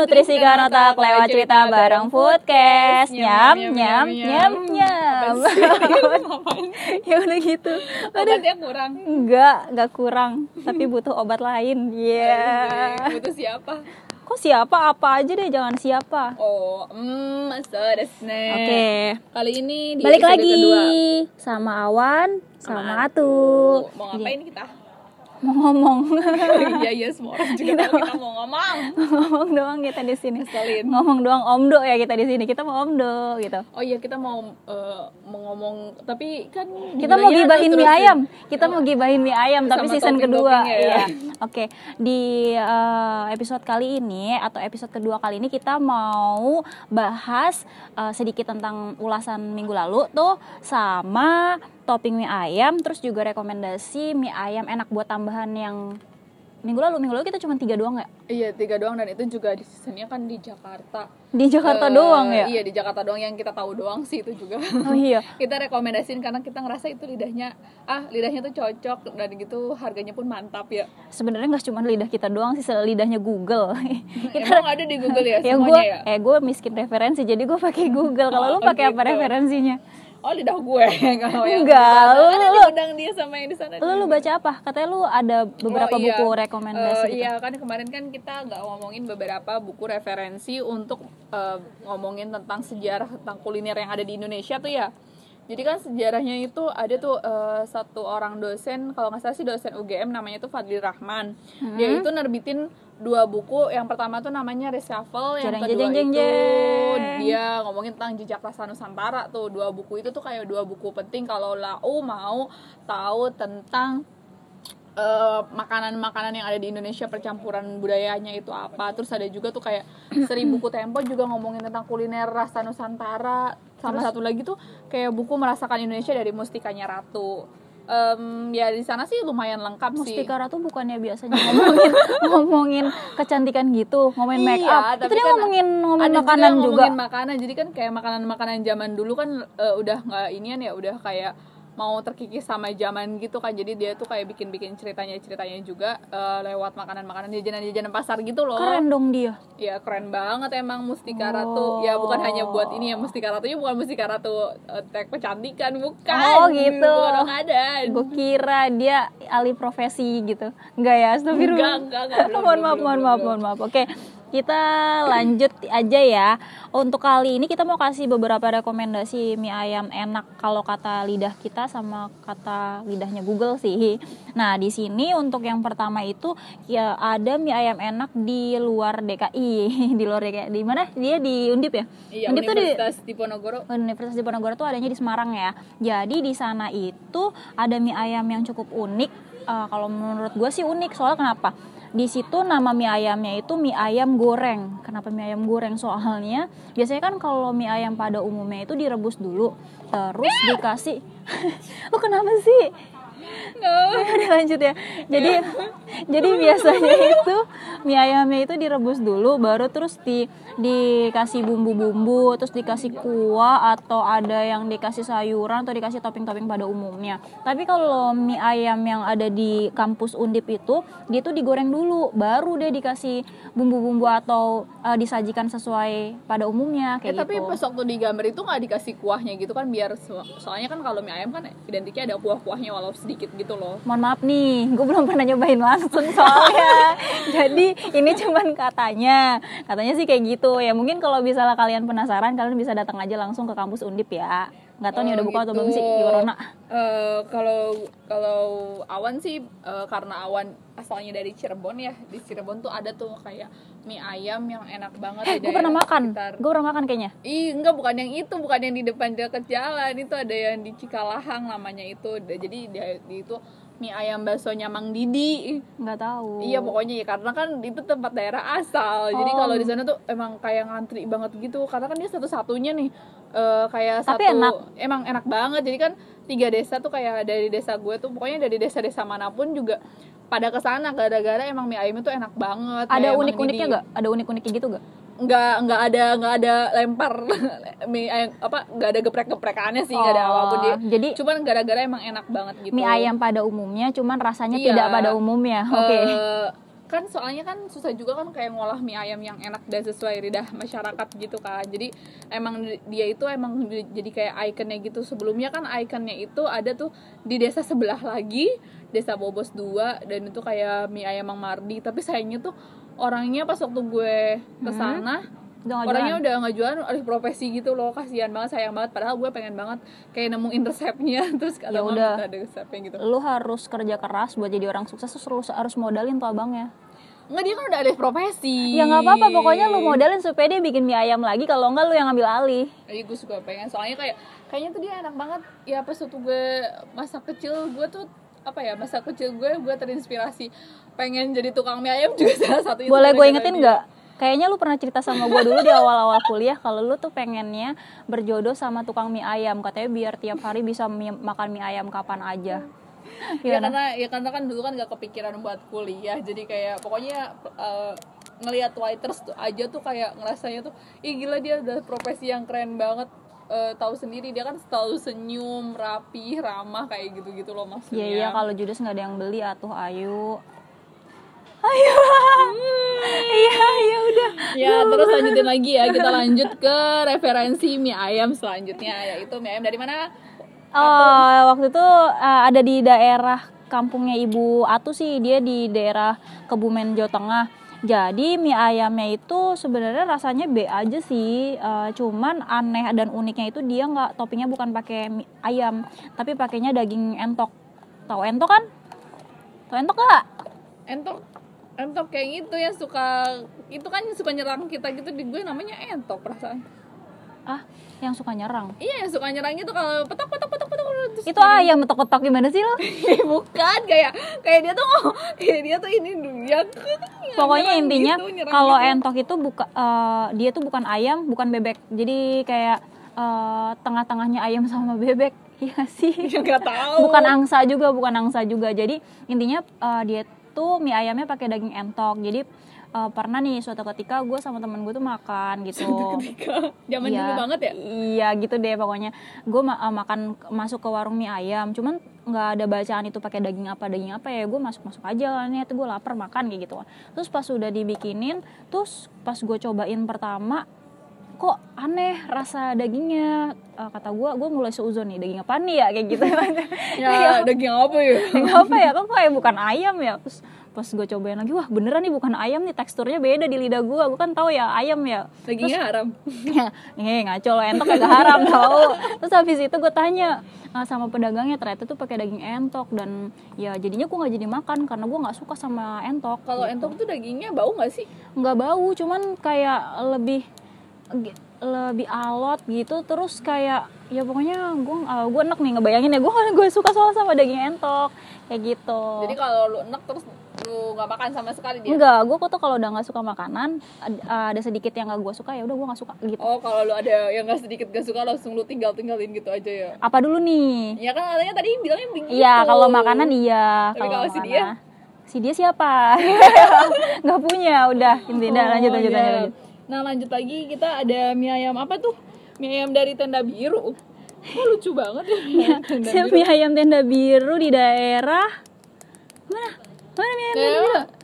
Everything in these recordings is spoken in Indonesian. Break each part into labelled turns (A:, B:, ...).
A: nutrisi kan otak lewat cerita bareng Foodcast. Nyam, nyam, nyam, nyam. ya udah gitu. Udah
B: Obatnya kurang.
A: enggak, enggak kurang, tapi butuh obat lain. Iya.
B: Butuh siapa?
A: Kok siapa apa aja deh, jangan siapa.
B: Oh, hmm, so.
A: Oke.
B: Kali ini di
A: Balik lagi
B: kedua.
A: sama Awan, sama Atu.
B: Mau ngapain kita?
A: Mau ngomong.
B: Iya, iya semua orang juga tahu kita mau ngomong.
A: ngomong doang kita di sini.
B: Ngeselin.
A: Ngomong doang omdo ya kita di sini. Kita mau omdo gitu.
B: Oh iya, kita mau eh, mau ngomong tapi kan
A: Kita mau gibahin mie ayam. Kita mau gibahin mie ayam tapi season kedua.
B: ya.
A: Iya. Oke, di eh, episode kali ini atau episode kedua kali ini kita mau bahas eh, sedikit tentang ulasan minggu lalu tuh sama topping mie ayam terus juga rekomendasi mie ayam enak buat tambahan yang minggu lalu. Minggu lalu kita cuma tiga doang ya?
B: Iya, tiga doang dan itu juga di seasonnya kan di Jakarta.
A: di Jakarta
B: Eh,
A: doang ya?
B: Iya, di Jakarta doang yang kita tahu doang sih itu juga.
A: oh iya.
B: Kita rekomendasiin karena kita ngerasa itu lidahnya ah lidahnya tuh cocok dan gitu harganya pun mantap ya.
A: Sebenarnya nggak cuma lidah kita doang sih lidahnya Google.
B: Emang ada di Google ya
A: ya
B: semuanya ya?
A: eh gue miskin referensi jadi gue pakai Google. Kalau
B: Oh,
A: lu pakai apa
B: gitu.
A: referensinya
B: oh lidah gue kalau yang
A: Enggak, lu- lu-
B: undang dia sama yang di sana
A: lu lu baca apa katanya lu ada beberapa
B: Oh, iya.
A: buku rekomendasi
B: Eh,
A: gitu.
B: iya kan kemarin kan kita nggak ngomongin beberapa buku referensi untuk eh, ngomongin tentang sejarah tentang kuliner yang ada di Indonesia tuh ya jadi kan sejarahnya itu ada tuh eh, satu orang dosen kalau nggak salah sih dosen UGM namanya tuh Fadli Rahman
A: Hmm.
B: dia itu nerbitin dua buku. Yang pertama tuh namanya Reshuffle yang kedua
A: jeng, jeng,
B: itu
A: jeng.
B: dia ngomongin tentang jejak rasa Nusantara tuh. Dua buku itu tuh kayak dua buku penting kalau lau mau tahu tentang eh, makanan-makanan yang ada di Indonesia percampuran budayanya itu apa. Terus ada juga tuh kayak seri buku tempo juga ngomongin tentang kuliner rasa Nusantara. Sama satu lagi tuh kayak buku merasakan Indonesia dari Mustikanya Ratu Em, ya di sana sih lumayan lengkap sih
A: Mustika Ratu bukannya biasanya ngomongin ngomongin kecantikan gitu, ngomongin make up. itu
B: Iya,
A: dia
B: kan
A: ngomongin ngomongin
B: ada
A: makanan juga.
B: ngomongin makanan jadi kan kayak makanan-makanan zaman dulu kan eh, udah nggak inian ya udah kayak mau terkikis sama zaman gitu kan jadi dia tuh kayak bikin-bikin ceritanya ceritanya juga eh, lewat makanan-makanan jajanan-jajanan pasar gitu loh
A: Keren dong dia.
B: ya keren banget emang Mustika
A: Oh.
B: Ratu ya bukan hanya buat ini ya Mustika Ratunya bukan Mustika Ratu eh, tek kecantikan bukan
A: Oh, gitu.
B: bukan orang ada
A: Gue kira dia alih profesi gitu. Enggak ya, astagfirullah.
B: Enggak, enggak, enggak, belum,
A: maaf,
B: belum,
A: mohon maaf, maaf. Oke. Kita lanjut aja ya. Untuk kali ini kita mau kasih beberapa rekomendasi mie ayam enak kalau kata lidah kita sama kata lidahnya Google sih. Nah, di sini untuk yang pertama itu ya ada mie ayam enak di luar DKI. di luar DKI. Di mana? Dia di Undip ya?
B: iya
A: Undip tuh di
B: Universitas Diponegoro
A: Universitas Diponegoro tuh adanya di Semarang ya. Jadi di sana itu ada mie ayam yang cukup unik. Eh, kalau menurut gue sih unik soalnya kenapa? Di situ nama mie ayamnya itu mie ayam goreng. Kenapa mie ayam goreng? Soalnya biasanya kan kalau mie ayam pada umumnya itu direbus dulu, terus dikasih. Lu kenapa sih? Udah lanjut ya. Jadi jadi biasanya itu mie ayamnya itu direbus dulu baru terus di dikasih bumbu-bumbu, terus dikasih kuah atau ada yang dikasih sayuran atau dikasih topping-topping pada umumnya. Tapi kalau mie ayam yang ada di kampus Undip itu dia tuh digoreng dulu baru deh dikasih bumbu-bumbu atau eh, disajikan sesuai pada umumnya
B: Eh,
A: kayak
B: tapi
A: gitu.
B: pas waktu digambar itu nggak dikasih kuahnya gitu kan biar so- soalnya kan kalau mie ayam kan identiknya ada kuah-kuahnya walau sedikit gitu loh.
A: mohon maaf nih, gue belum pernah nyobain langsung soalnya. Jadi ini cuman katanya, katanya sih kayak gitu. Ya mungkin kalau misalnya kalian penasaran, kalian bisa datang aja langsung ke kampus Undip ya. Nggak tahu nih
B: Oh,
A: udah buka atau
B: gitu.
A: belum sih di Corona.
B: Eh, kalau kalau awan sih eh, karena awan asalnya dari Cirebon ya di Cirebon tuh ada tuh kayak mie ayam yang enak banget
A: Eh, gue pernah makan. Gue pernah makan kayaknya.
B: Ih, enggak bukan yang itu, bukan yang di depan dekat jalan. Itu ada yang di Cikalahang namanya itu. Jadi dia di itu mie ayam baksonya Mang Didi.
A: Nggak tahu.
B: Iya pokoknya ya karena kan itu tempat daerah asal. Jadi
A: Oh.
B: kalau di sana tuh emang kayak ngantri banget gitu. Karena kan dia satu-satunya nih eh, kayak
A: Tapi
B: satu
A: enak.
B: emang enak banget. Jadi kan tiga desa tuh kayak dari desa gue tuh pokoknya dari desa-desa mana pun juga pada ke sana gara-gara emang mie ayam itu enak banget.
A: Ada unik-uniknya nggak? Ada unik-uniknya gitu nggak?
B: Nggak nggak ada nggak ada lempar mie ayam apa nggak ada geprek geprekannya sih nggak ada
A: Oh,
B: apa pun dia
A: jadi
B: cuman gara-gara emang enak banget gitu
A: mie ayam pada umumnya, cuman rasanya
B: Iya.
A: tidak pada umumnya. Oke.
B: Eh, kan soalnya kan susah juga kan kayak ngolah mie ayam yang enak dan sesuai lidah masyarakat gitu kan jadi emang dia itu emang di- jadi kayak ikonnya gitu sebelumnya kan ikonnya itu ada tuh di desa sebelah lagi desa Bobos 2 dan itu kayak mie ayam Mang Mardi tapi sayangnya tuh orangnya pas waktu gue ke sana
A: Udah nggak
B: orangnya udah nggak jualan alih profesi gitu loh kasihan banget sayang banget padahal gue pengen banget kayak nemuin resepnya. Terus kata
A: Ya udah.
B: ada resepnya gitu.
A: Lu harus kerja keras buat jadi orang sukses terus lu harus modalin tuh abangnya.
B: Nggak dia kan udah alih profesi.
A: Ya nggak apa-apa pokoknya lu modalin supaya dia bikin mie ayam lagi kalau enggak lu yang ngambil alih.
B: Jadi gue suka pengen soalnya kayak kayaknya tuh dia enak banget. Ya pas waktu gue masa kecil gue tuh apa ya masa kecil gue gue terinspirasi pengen jadi tukang mie ayam juga salah satu itu
A: boleh gue ingetin nggak? Kayaknya lu pernah cerita sama gue dulu di awal-awal kuliah kalau lu tuh pengennya berjodoh sama tukang mie ayam. Katanya biar tiap hari bisa mie- makan mie ayam kapan aja.
B: Ya
A: Gimana?
B: karena ya karena kan dulu kan gak kepikiran buat kuliah. Jadi kayak pokoknya eh, ngelihat waiters tuh aja tuh kayak ngerasanya tuh ih gila dia udah profesi yang keren banget. Eh, tahu sendiri dia kan selalu senyum rapi ramah kayak gitu gitu loh maksudnya.
A: Iya iya. Kalau judes nggak ada yang beli atuh ayo. Ayo. Iya iya udah.
B: Ya, terus lanjutin lagi ya. Kita lanjut ke referensi mie ayam selanjutnya yaitu mie ayam dari mana?
A: Oh, waktu itu uh, ada di daerah kampungnya Ibu Atu sih, dia di daerah Kebumen Jawa Tengah. Jadi mie ayamnya itu sebenarnya rasanya B aja sih, uh, cuman aneh dan uniknya itu dia nggak toppingnya bukan pakai mie ayam, tapi pakainya daging entok. Tahu entok kan? Tahu entok nggak?
B: Entok entok kayak gitu ya suka itu kan suka nyerang kita gitu di gue namanya entok perasaan.
A: Ah, yang suka nyerang.
B: Iya, yang suka nyerang itu kalau petok petok petok petok terus
A: Itu ayam betok-betok gimana sih lo?
B: bukan kayak kayak dia tuh ngomong- kayak dia tuh ini dia
A: Pokoknya
B: nyerang
A: intinya
B: gitu,
A: kalau
B: gitu.
A: entok itu buka eh, dia tuh bukan ayam, bukan bebek. Jadi kayak eh, tengah-tengahnya ayam sama bebek. Iya sih.
B: Ya, nggak tahu.
A: Bukan angsa juga, bukan angsa juga. Jadi intinya eh, dia tuh mie ayamnya pakai daging entok. Jadi eh, pernah nih suatu ketika gue sama temen gue tuh makan gitu.
B: ketika zaman
A: Iya,
B: dulu banget ya.
A: Iya gitu deh pokoknya. Gue makan masuk ke warung mie ayam, cuman nggak ada bacaan itu pakai daging apa daging apa ya. Gue masuk masuk aja nih, tuh gue lapar makan kayak gitu. Terus pas udah dibikinin, terus pas gue cobain pertama, kok aneh rasa dagingnya. Eh, kata gue, gue mulai seuzon nih daging apa nih ya kayak gitu.
B: Ya, daging apa ya?
A: Daging apa ya? Kok kayak bukan ayam ya? Terus pas gue cobain lagi, wah beneran nih bukan ayam nih teksturnya beda di lidah gue. Gue kan tahu ya ayam ya.
B: Dagingnya haram.
A: Nih ngaco lo entok kagak haram tau Terus habis itu gue tanya uh, sama pedagangnya ternyata tuh pakai daging entok dan ya jadinya gue nggak jadi makan karena gue nggak suka sama entok.
B: Kalau entok tuh dagingnya bau nggak sih?
A: nggak bau cuman kayak lebih lebih alot gitu terus kayak ya pokoknya gue uh, gue enak nih ngebayangin ya gue gue suka soal sama daging entok kayak gitu.
B: Jadi kalau lu enek terus lu nggak makan sama sekali dia.
A: Enggak, gue tuh kalau udah nggak suka makanan ad- ada sedikit yang gak gue suka ya udah gue nggak suka gitu.
B: Oh, kalau lu ada yang nggak sedikit gak suka langsung lu tinggal tinggalin gitu aja ya.
A: Apa dulu nih?
B: Ya kan katanya tadi bilangnya begitu.
A: Iya, kalau makanan iya.
B: Tapi kalau si dia?
A: Si dia siapa? Nggak punya, udah. Intinya
B: Oh,
A: lanjut, lanjut,
B: iya.
A: lanjut, lanjut.
B: Nah lanjut lagi kita ada mie ayam apa tuh? Mie ayam dari tenda biru. Oh lucu banget ya. mie ayam tenda biru.
A: mie ayam tenda biru di daerah mana? Mana mie ayam tenda biru?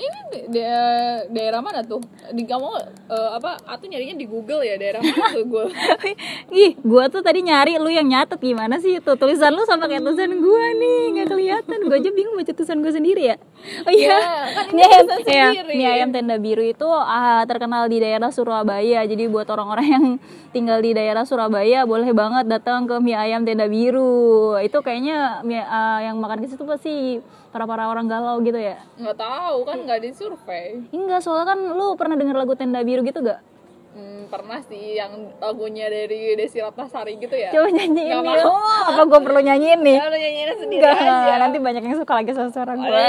B: Ini de- daerah mana tuh? Di kamu eh, apa? Atau nyarinya di Google ya daerah mana tuh gue?
A: Ih, gua tuh tadi nyari lu yang nyatet gimana sih tuh tulisan lu sama kayak tulisan gua nih nggak kelihatan. Gua aja bingung baca tulisan gua sendiri ya. Oh iya,
B: Ya, kan ini
A: ayam, ya,
B: sendiri.
A: mie ayam tenda biru itu ah, terkenal di daerah Surabaya. Jadi buat orang-orang yang tinggal di daerah Surabaya boleh banget datang ke mie ayam tenda biru. Itu kayaknya mie, ah, yang makan ke situ pasti para para orang galau gitu ya.
B: Nggak tahu kan nggak di survei.
A: Enggak, soalnya kan lu pernah denger lagu tenda biru gitu gak?
B: Hmm, pernah sih yang lagunya dari Desi Ratnasari gitu ya.
A: Coba nyanyiin
B: Nggak
A: yuk.
B: mau.
A: Apa gue perlu nyanyiin nih?
B: Ya, lu nyanyiin sendiri
A: Enggak,
B: aja.
A: nanti banyak yang suka lagi sama suara gue.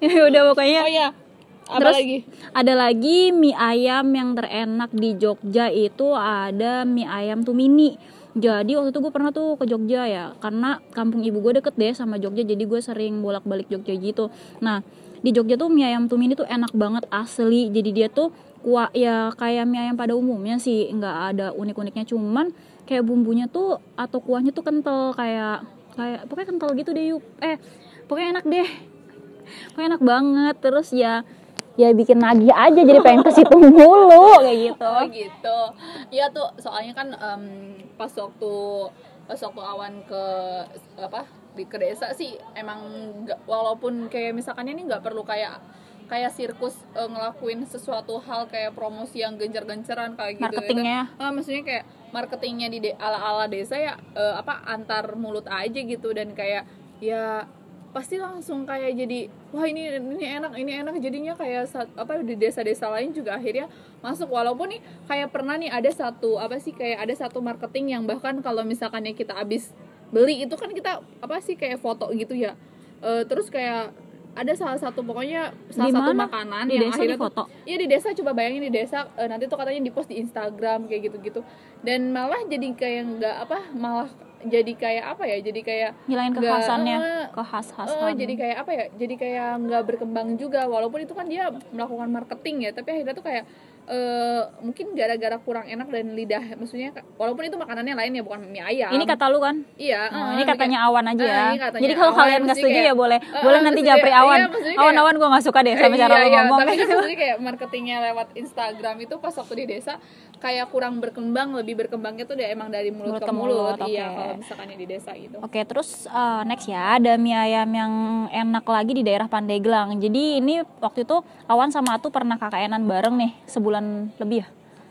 A: Ya udah pokoknya.
B: Oh ya. Apa
A: Terus
B: lagi?
A: ada lagi mie ayam yang terenak di Jogja itu ada mie ayam Tumini. Jadi waktu itu gue pernah tuh ke Jogja ya, karena kampung ibu gue deket deh sama Jogja, jadi gue sering bolak-balik Jogja gitu. Nah di Jogja tuh mie ayam Tumini tuh enak banget asli. Jadi dia tuh kuah ya kayak mie ayam pada umumnya sih, nggak ada unik-uniknya. Cuman kayak bumbunya tuh atau kuahnya tuh kental kayak kayak pokoknya kental gitu deh yuk eh pokoknya enak deh pokoknya enak banget terus ya ya bikin nagih aja jadi pengen ke situ mulu kayak gitu
B: Oh gitu. Iya tuh soalnya kan em, pas waktu pas waktu awan ke apa di ke desa sih emang nggak walaupun kayak misalkan ini nggak perlu kayak kayak sirkus eh, ngelakuin sesuatu hal kayak promosi yang gencar-gencaran kayak gitu
A: Marketingnya.
B: ya kan. Ah, maksudnya kayak marketingnya di de- ala-ala desa ya eh, apa antar mulut aja gitu dan kayak ya pasti langsung kayak jadi wah ini ini enak ini enak. Jadinya kayak sa- apa di desa-desa lain juga akhirnya masuk. Walaupun nih kayak pernah nih ada satu apa sih kayak ada satu marketing yang bahkan kalau misalkan ya kita habis beli itu kan kita apa sih kayak foto gitu ya. Eh, terus kayak ada salah satu pokoknya salah
A: Di
B: satu makanan
A: Di
B: yang
A: desa
B: akhirnya
A: difoto?
B: Iya di desa coba bayangin di desa eh, nanti tuh katanya di post di Instagram kayak gitu-gitu. Dan malah jadi kayak nggak apa malah jadi kayak apa ya jadi kayak
A: ngilangin kekhasannya
B: eh,
A: khas-khasan
B: eh, jadi kayak apa ya jadi kayak nggak berkembang juga. Walaupun itu kan dia melakukan marketing ya tapi akhirnya tuh kayak eh, mungkin gara-gara kurang enak dan lidah maksudnya walaupun itu makanannya lain ya bukan mie ayam
A: ini kata lu kan
B: iya
A: Oh,
B: eh,
A: ini katanya awan aja
B: eh,
A: ya.
B: katanya
A: Jadi kalau kalian nggak setuju
B: kayak-
A: ya boleh,
B: eh,
A: boleh
B: eh,
A: nanti japri
B: iya,
A: awan.
B: kayak-
A: Awan-awan gue nggak suka deh sama
B: Eh,
A: cara
B: iya,
A: lu
B: iya,
A: ngomong.
B: tapi kan maksudnya kayak marketingnya lewat Instagram itu pas waktu di desa kayak kurang berkembang lebih berkembangnya tuh dia emang dari mulut,
A: Mulut
B: ke mulut,
A: mulut,
B: iya kalau misalkan di desa gitu
A: Oke, terus uh, next ya ada mie ayam yang enak lagi di daerah Pandeglang. Jadi ini waktu itu Awan sama Atu pernah KKN-an bareng nih sebulan lebih ya.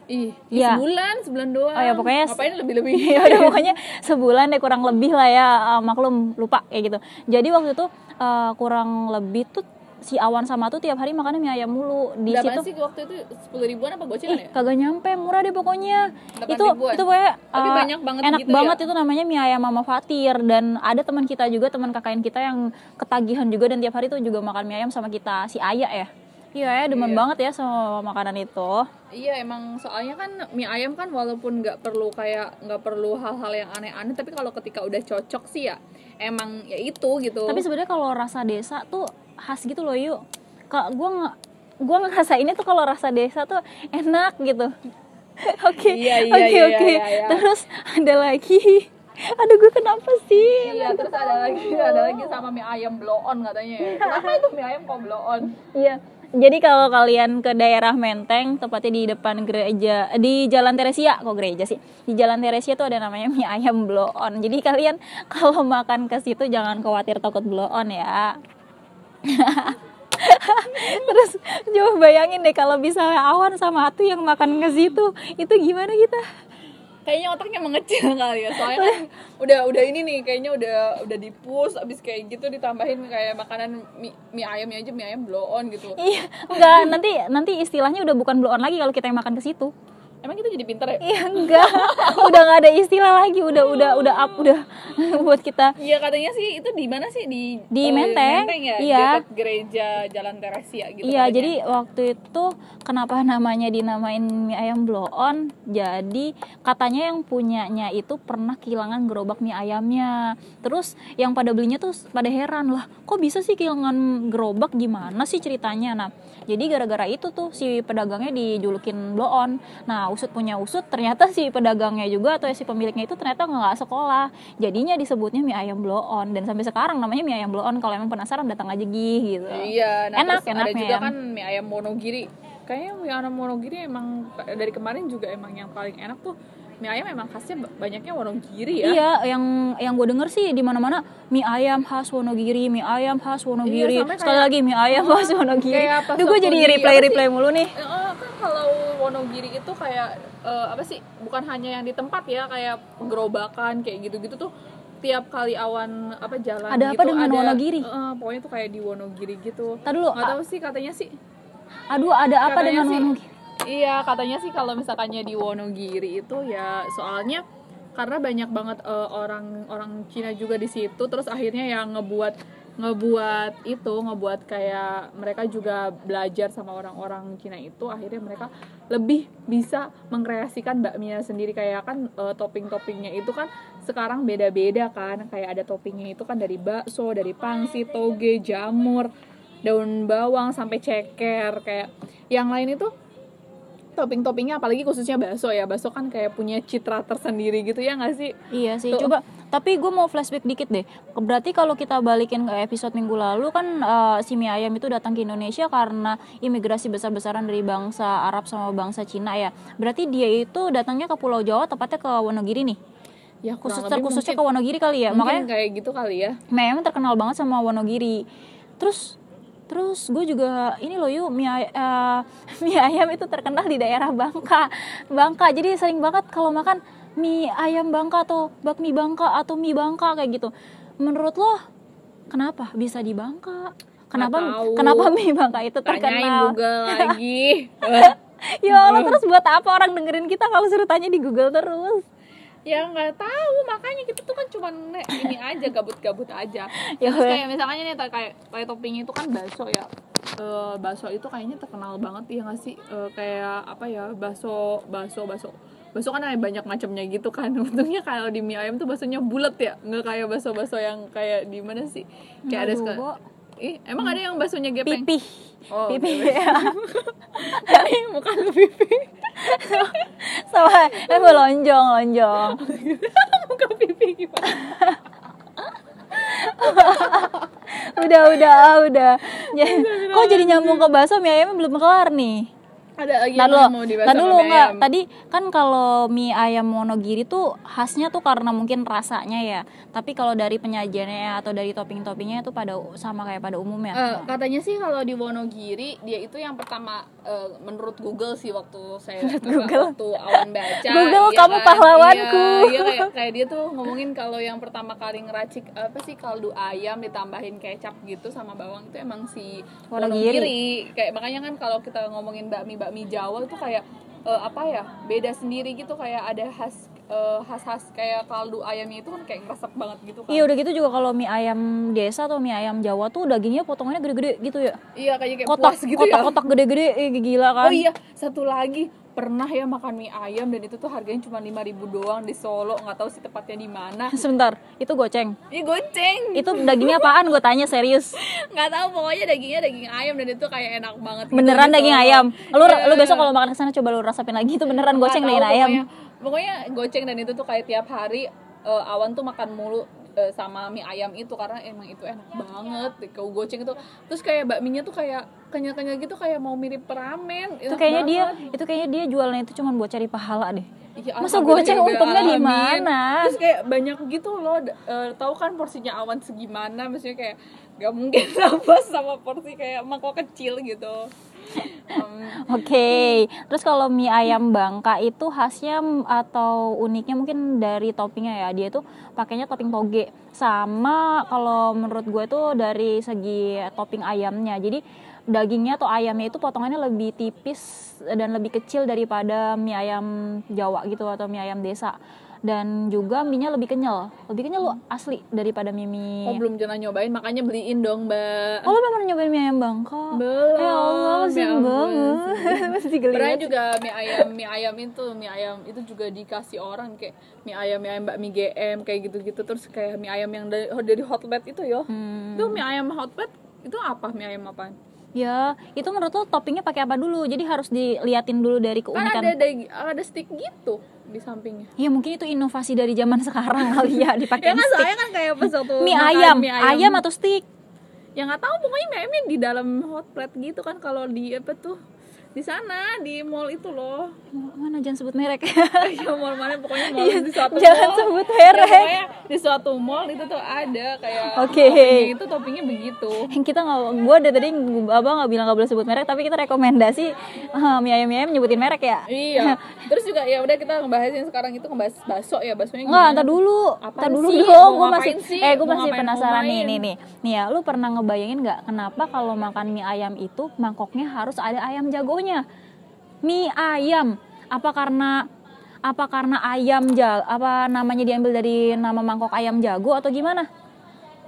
B: ih
A: Iya.
B: sebulan sebulan doang
A: Oh ya, pokoknya
B: ngapain lebih lebih
A: ya udah pokoknya sebulan deh kurang lebih lah ya uh, maklum lupa kayak gitu. Jadi waktu itu uh, kurang lebih tuh si Awan sama Atu tiap hari makannya mie ayam mulu di
B: Berapa
A: situ.
B: sih waktu itu sepuluh ribuan apa gocengan
A: Ih,
B: ya
A: kagak nyampe, murah deh pokoknya. Itu
B: ribuan.
A: itu pokoknya
B: Tapi
A: uh,
B: banyak banget
A: enak
B: gitu
A: banget
B: ya?
A: itu namanya mie ayam Mama Fatir dan ada teman kita juga teman KKN kita yang ketagihan juga dan tiap hari tuh juga makan mie ayam sama kita si Aya ya. Iya ya, demen
B: Iya.
A: banget ya sama makanan itu.
B: Iya emang soalnya kan mie ayam kan walaupun nggak perlu kayak nggak perlu hal-hal yang aneh-aneh tapi kalau ketika udah cocok sih ya emang ya itu gitu
A: Tapi sebenarnya kalau rasa desa tuh khas gitu loh yuk. Kak gue nggak gue ngerasa ini tuh kalau rasa desa tuh enak gitu. Oke,
B: Iya, iya,
A: oke,
B: iya,
A: oke. Terus ada lagi. Aduh gue kenapa sih?
B: Iya, terus ada lagi ada lagi sama mie ayam blow on katanya ya. Kenapa itu mie ayam kok blow on?
A: Iya. Jadi kalau kalian ke daerah Menteng, tepatnya di depan gereja di Jalan Teresia, kok gereja sih? Di Jalan Teresia tuh ada namanya mie ayam blow on. Jadi kalian kalau makan ke situ jangan khawatir takut blow on ya. Terus coba bayangin deh kalau misalnya Awan sama Atu yang makan ke situ, itu gimana kita?
B: Kayaknya otaknya mengecil kali ya. Soalnya kan udah udah ini nih kayaknya udah udah dipus abis kayak gitu ditambahin kayak makanan mie, mie ayamnya aja mie ayam blow on gitu.
A: Iya, enggak nanti nanti istilahnya udah bukan blow on lagi kalau kita yang makan ke situ.
B: Emang kita jadi pinter ya?
A: Iya enggak, udah nggak ada istilah lagi, udah udah udah up udah buat kita.
B: Iya katanya sih itu di mana sih di
A: Di
B: oh,
A: Menteng,
B: ya
A: iya.
B: dekat gereja Jalan Teresia gitu.
A: Iya,
B: katanya.
A: jadi waktu itu kenapa namanya dinamain mie ayam blow on? Jadi katanya yang punyanya itu pernah kehilangan gerobak mie ayamnya. Terus yang pada belinya tuh pada heran lah, kok bisa sih kehilangan gerobak gimana sih ceritanya? Nah, jadi gara-gara itu tuh si pedagangnya dijulukin blow on. Nah, usut punya usut ternyata si pedagangnya juga atau si pemiliknya itu ternyata nggak sekolah. Jadinya disebutnya mie ayam blow on dan sampai sekarang namanya mie ayam blow on. Kalau emang penasaran datang aja gih gitu.
B: Iya, nah
A: Enak, enak
B: ada
A: mie
B: juga
A: ayam.
B: kan mie ayam Monogiri. Kayaknya mie ayam Monogiri emang dari kemarin juga emang yang paling enak tuh mie ayam emang khasnya ba- banyaknya Wonogiri ya.
A: Iya, yang yang gue denger sih di mana-mana mie ayam khas Wonogiri, mie ayam khas Wonogiri.
B: Iya,
A: Sekali
B: kayak-
A: lagi mie ayam khas Wonogiri. Duh, gue jadi
B: di-
A: replay replay mulu nih.
B: Eh, kan kalau Wonogiri itu kayak eh, apa sih? Bukan hanya yang di tempat ya, kayak gerobakan kayak gitu-gitu tuh tiap kali awan apa jalan
A: Ada
B: gitu
A: apa dengan
B: ada,
A: Wonogiri?
B: eh, pokoknya tuh kayak di Wonogiri gitu.
A: Tadi dulu, a-
B: tahu sih katanya sih.
A: aduh ada apa
B: Katanya
A: dengan
B: sih-
A: Wonogiri?
B: Iya, katanya sih kalau misalkannya di Wonogiri itu ya soalnya karena banyak banget eh, orang orang Cina juga di situ terus akhirnya yang ngebuat ngebuat itu ngebuat kayak mereka juga belajar sama orang-orang Cina itu akhirnya mereka lebih bisa mengkreasikan bakminya sendiri. Kayak kan eh, topping-toppingnya itu kan sekarang beda-beda kan kayak ada toppingnya itu kan dari bakso dari pangsit toge jamur daun bawang sampai ceker kayak yang lain itu topping-toppingnya apalagi khususnya bakso ya bakso kan kayak punya citra tersendiri gitu ya nggak sih
A: Iya sih,
B: Tuh.
A: coba. Tapi gue mau flashback dikit deh. Berarti kalau kita balikin ke episode minggu lalu kan eh, si mie ayam itu datang ke Indonesia karena imigrasi besar-besaran dari bangsa Arab sama bangsa Cina ya. Berarti dia itu datangnya ke Pulau Jawa, tepatnya ke Wonogiri nih.
B: ya
A: Khusus terkhususnya ke Wonogiri kali ya. Makanya
B: kayak gitu kali ya
A: mie ayam terkenal banget sama Wonogiri. Terus terus gue juga ini loh yuk mie, ay- eh, mie ayam itu terkenal di daerah Bangka. Bangka jadi sering banget kalau makan mie ayam Bangka atau bakmi Bangka atau mie Bangka kayak gitu. Menurut lo kenapa bisa di Bangka? Kenapa kenapa mie Bangka itu
B: tanyain
A: terkenal?
B: Google lagi.
A: Ya Allah terus buat apa orang dengerin kita kalau suruh tanya di Google terus
B: ya nggak tahu. Makanya kita tuh kan cuma ini aja gabut-gabut aja.
A: Ya
B: terus kayak misalnya nih kayak kayak toppingnya itu kan bakso ya. Eh, bakso itu kayaknya terkenal banget ya nggak sih? Eh, kayak apa ya bakso bakso bakso. Bakso kan ada banyak macamnya gitu kan. Untungnya kalau di mie ayam tuh baksonya bulat ya. Nggak kayak bakso bakso yang kayak di mana sih? Kayak ada
A: Aduh, Bo.
B: Ih emang ada yang baksonya gepeng?
A: Pipih.
B: Oh,
A: pipih
B: oke.
A: ya.
B: Ini bukan pipi
A: sama eh mau lonjong lonjong.
B: Bukan pipi gimana?
A: Udah udah ah, udah ya, kok jadi nyambung ke bakso mie ayamnya belum kelar nih
B: ada lagi yang mau dibahas
A: dulu
B: ayam?
A: Tadi kan kalau mie ayam Wonogiri tuh khasnya tuh karena mungkin rasanya ya. Tapi kalau dari penyajiannya atau dari topping-toppingnya itu pada sama kayak pada umumnya.
B: Eh, katanya sih kalau di Wonogiri dia itu yang pertama eh, menurut Google sih waktu saya
A: Google.
B: waktu awan baca
A: Google,
B: iya
A: kamu
B: kan?
A: pahlawanku.
B: iya, iya, kayak, kayak dia tuh ngomongin kalau yang pertama kali ngeracik apa sih kaldu ayam ditambahin kecap gitu sama bawang itu emang si.
A: Wonogiri
B: kayak makanya kan kalau kita ngomongin bakmi bakmi Jawa itu kayak eh, apa ya beda sendiri gitu kayak ada khas eh, khas-khas kayak kaldu ayamnya itu kan kayak ngeresep banget gitu kan
A: Iya udah gitu juga kalau mie ayam desa atau mie ayam Jawa tuh dagingnya potongannya gede-gede gitu ya.
B: iya kayak kayak
A: Kotak
B: puas gitu ya
A: kotak-kotak gede-gede eh, gila kan.
B: Oh iya, satu lagi pernah ya makan mie ayam dan itu tuh harganya cuma 5000 doang di Solo, nggak tahu sih tepatnya di mana.
A: Sebentar, itu goceng.
B: Ih goceng.
A: Itu dagingnya apaan gue tanya serius.
B: Nggak tahu pokoknya dagingnya daging ayam dan itu kayak enak banget. gitu
A: Beneran
B: di
A: daging
B: Solo.
A: ayam. Lu
B: Iya.
A: lu besok kalau makan ke sana coba lu rasapin lagi itu beneran goceng daging ayam.
B: Pokoknya, pokoknya goceng dan itu tuh kayak tiap hari eh, awan tuh makan mulu eh, sama mie ayam itu karena emang itu enak banget kau goceng itu. Terus kayak bakminya tuh kayak kenyal-kenyal gitu kayak mau mirip ramen.
A: Itu kayaknya dia
B: banget.
A: itu kayaknya dia jualan itu cuma buat cari pahala deh
B: Iya,
A: Masa goceng
B: ya
A: untungnya di mana?
B: Terus kayak banyak gitu loh, eh, tahu kan porsinya awan segimana, maksudnya kayak gak mungkin nambah sama porsi kayak mangkok kecil gitu. Em,
A: Oke, terus kalau mie ayam Bangka itu khasnya atau uniknya mungkin dari toppingnya ya. Dia tuh pakainya topping toge. Sama kalau menurut gue tuh dari segi topping ayamnya. Jadi dagingnya atau ayamnya itu potongannya lebih tipis dan lebih kecil daripada mie ayam Jawa gitu atau mie ayam desa. Dan juga mie-nya lebih kenyal. Lebih kenyal lu asli daripada mie mie.
B: oh belum pernah nyobain, makanya beliin dong mbak.
A: Oh, lu memang nyobain mie ayam Bangka?
B: Belum.
A: Ya Allah,
B: ampun.
A: banget. Masih
B: Pernah juga mie ayam, mie ayam itu, mie ayam itu juga dikasih orang kayak mie ayam, mie ayam mbak mie GM kayak gitu-gitu terus kayak mie ayam yang dari, dari hotbed itu ya.
A: Hmm.
B: Itu mie ayam hotbed itu apa mie ayam apaan?
A: Ya, itu menurut lo toppingnya pakai apa dulu? Jadi harus diliatin dulu dari
B: kan
A: keunikan.
B: ada daging ada stick gitu di sampingnya
A: Ya mungkin itu inovasi dari zaman sekarang kali ya
B: ya
A: dipakai
B: kan
A: stick.
B: kan kayak pas waktu
A: Mie
B: makan
A: ayam,
B: mie
A: ayam atau stick?
B: ya nggak tahu pokoknya mie ayamnya di dalam hot plate gitu kan kalau di apa tuh di sana di mall itu loh
A: Mana jangan sebut merek.
B: ya mall mana pokoknya mall di suatu
A: Iya, jangan
B: mall
A: sebut
B: Ya,
A: merek.
B: pokoknya di suatu mall itu tuh ada kayak
A: Oke.
B: toppingnya itu toppingnya begitu
A: Yang kita nggak, gue dari tadi abang nggak bilang nggak boleh sebut merek, tapi kita rekomendasi eh, mie ayam mie ayam nyebutin merek ya.
B: iya terus juga ya udah kita ngebahas yang sekarang itu ngebahas bakso ya baksonya gimana?
A: ntar dulu. Ntar dulu
B: sih?
A: dong. Gue masih
B: sih?
A: eh gue
B: Mau
A: masih penasaran nih, nih nih. Nih ya, lu pernah ngebayangin nggak kenapa kalau makan mie ayam itu mangkoknya harus ada ayam jagonya? Mie ayam. Apa karena apa karena ayam ja apa namanya diambil dari nama mangkok ayam jago atau gimana?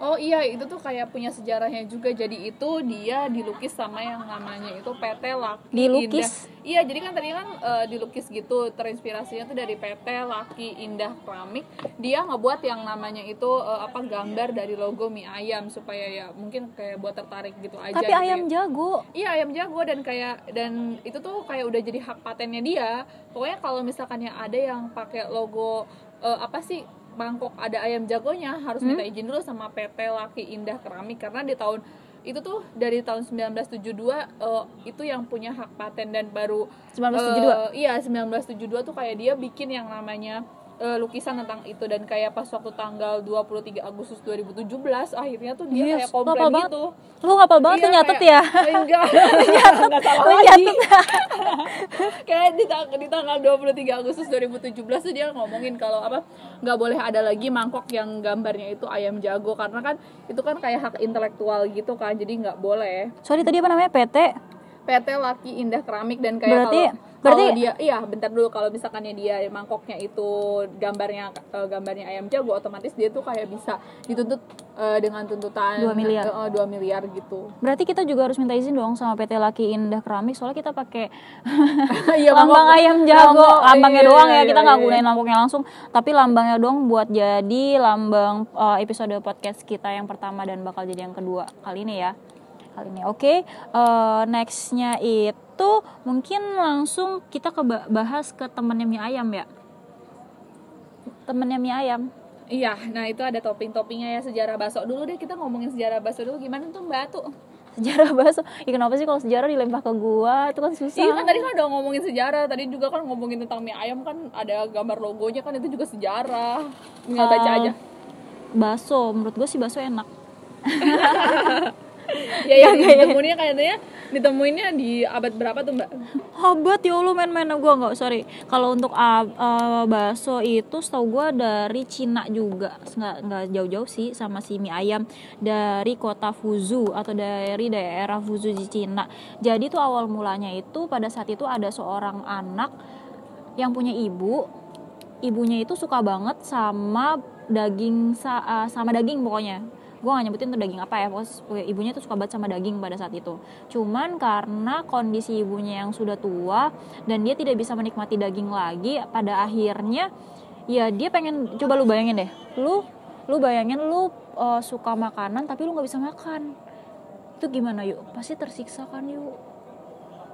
B: Oh iya, itu tuh kayak punya sejarahnya juga. Jadi itu dia dilukis sama yang namanya itu PT Laki
A: Dilukis?
B: Indah. Iya, jadi kan tadi kan eh, dilukis gitu. Terinspirasinya tuh dari PT Laki Indah Keramik. Dia ngebuat yang namanya itu eh, apa gambar dari logo mie ayam supaya ya mungkin kayak buat tertarik gitu aja.
A: Tapi
B: gitu
A: ayam
B: ya.
A: jago.
B: Iya ayam jago dan kayak dan itu tuh kayak udah jadi hak patennya dia. Pokoknya kalau misalkan ya ada yang pakai logo eh, apa sih mangkok ada ayam jagonya harus minta izin dulu sama PT Laki Indah Keramik karena di tahun itu tuh dari tahun 1972 eh, itu yang punya hak paten dan baru
A: 1972?
B: eh, iya 1972 tuh kayak dia bikin yang namanya eh, lukisan tentang itu dan kayak pas waktu tanggal 23 Agustus 2017 akhirnya tuh dia
A: Yes,
B: kayak komplain
A: banget.
B: gitu
A: Lu ngapal banget
B: Iya,
A: tuh nyatet
B: kayak-
A: ya.
B: Enggak, enggak salah lagi.
A: nyatet.
B: kayak di, tang- di tanggal 23 Agustus 2017 tuh dia ngomongin kalau apa nggak boleh ada lagi mangkok yang gambarnya itu ayam jago karena kan itu kan kayak hak intelektual gitu kan jadi nggak boleh
A: Sorry tadi apa namanya PT?
B: PT Laki Indah Keramik dan kayak
A: Berarti-
B: kalau
A: berarti-
B: dia iya bentar dulu kalau misalkannya dia mangkoknya itu gambarnya eh, gambarnya ayam jago otomatis dia tuh kayak bisa dituntut eh, dengan tuntutan
A: Dua miliar.
B: eh, eh, dua miliar gitu
A: Berarti kita juga harus minta izin dong sama PT Laki Indah Keramik soalnya kita pakai
B: Iya,
A: lambang
B: mangkok-
A: ayam jago,
B: mangkok-
A: lambangnya
B: iya,
A: doang
B: iya,
A: ya. Kita
B: iya,
A: nggak
B: iya.
A: gunain mangkoknya langsung, tapi lambangnya doang buat jadi lambang eh, episode podcast kita yang pertama dan bakal jadi yang kedua kali ini ya. Kali ini. Oke, eh, nextnya itu mungkin langsung kita ke bahas ke temennya mie ayam ya. Temennya mie ayam.
B: Iya, nah itu ada topping-toppingnya ya sejarah bakso dulu deh kita ngomongin sejarah bakso dulu gimana tuh Mbak tuh?
A: Sejarah bakso. Ya kenapa sih kalau sejarah dilempar ke gua? Itu kan susah.
B: Iya kan tadi kan udah ngomongin sejarah, tadi juga kan ngomongin tentang mie ayam kan ada gambar logonya kan itu juga sejarah. Tinggal baca
A: Ah.
B: aja.
A: Bakso, menurut gue sih bakso enak.
B: Ya ya ditemuinnya kayaknya ditemuinnya di abad berapa tuh Mbak?
A: Hebat ya Allah main-main gue nggak sorry. Kalau untuk uh, uh, bakso itu setahu gue dari Cina juga nggak nggak jauh-jauh sih sama si mie ayam dari kota Fuzhou atau dari daerah Fuzhou di Cina. Jadi tuh awal mulanya itu pada saat itu ada seorang anak yang punya ibu. Ibunya itu suka banget sama daging sa- uh, sama daging pokoknya gue gak nyebutin tuh daging apa ya pokoknya ibunya tuh suka banget sama daging pada saat itu. Cuman karena kondisi ibunya yang sudah tua dan dia tidak bisa menikmati daging lagi pada akhirnya ya dia pengen coba lu bayangin deh lu lu bayangin lu uh, suka makanan tapi lu nggak bisa makan. Itu gimana yuk? Pasti tersiksa kan yuk?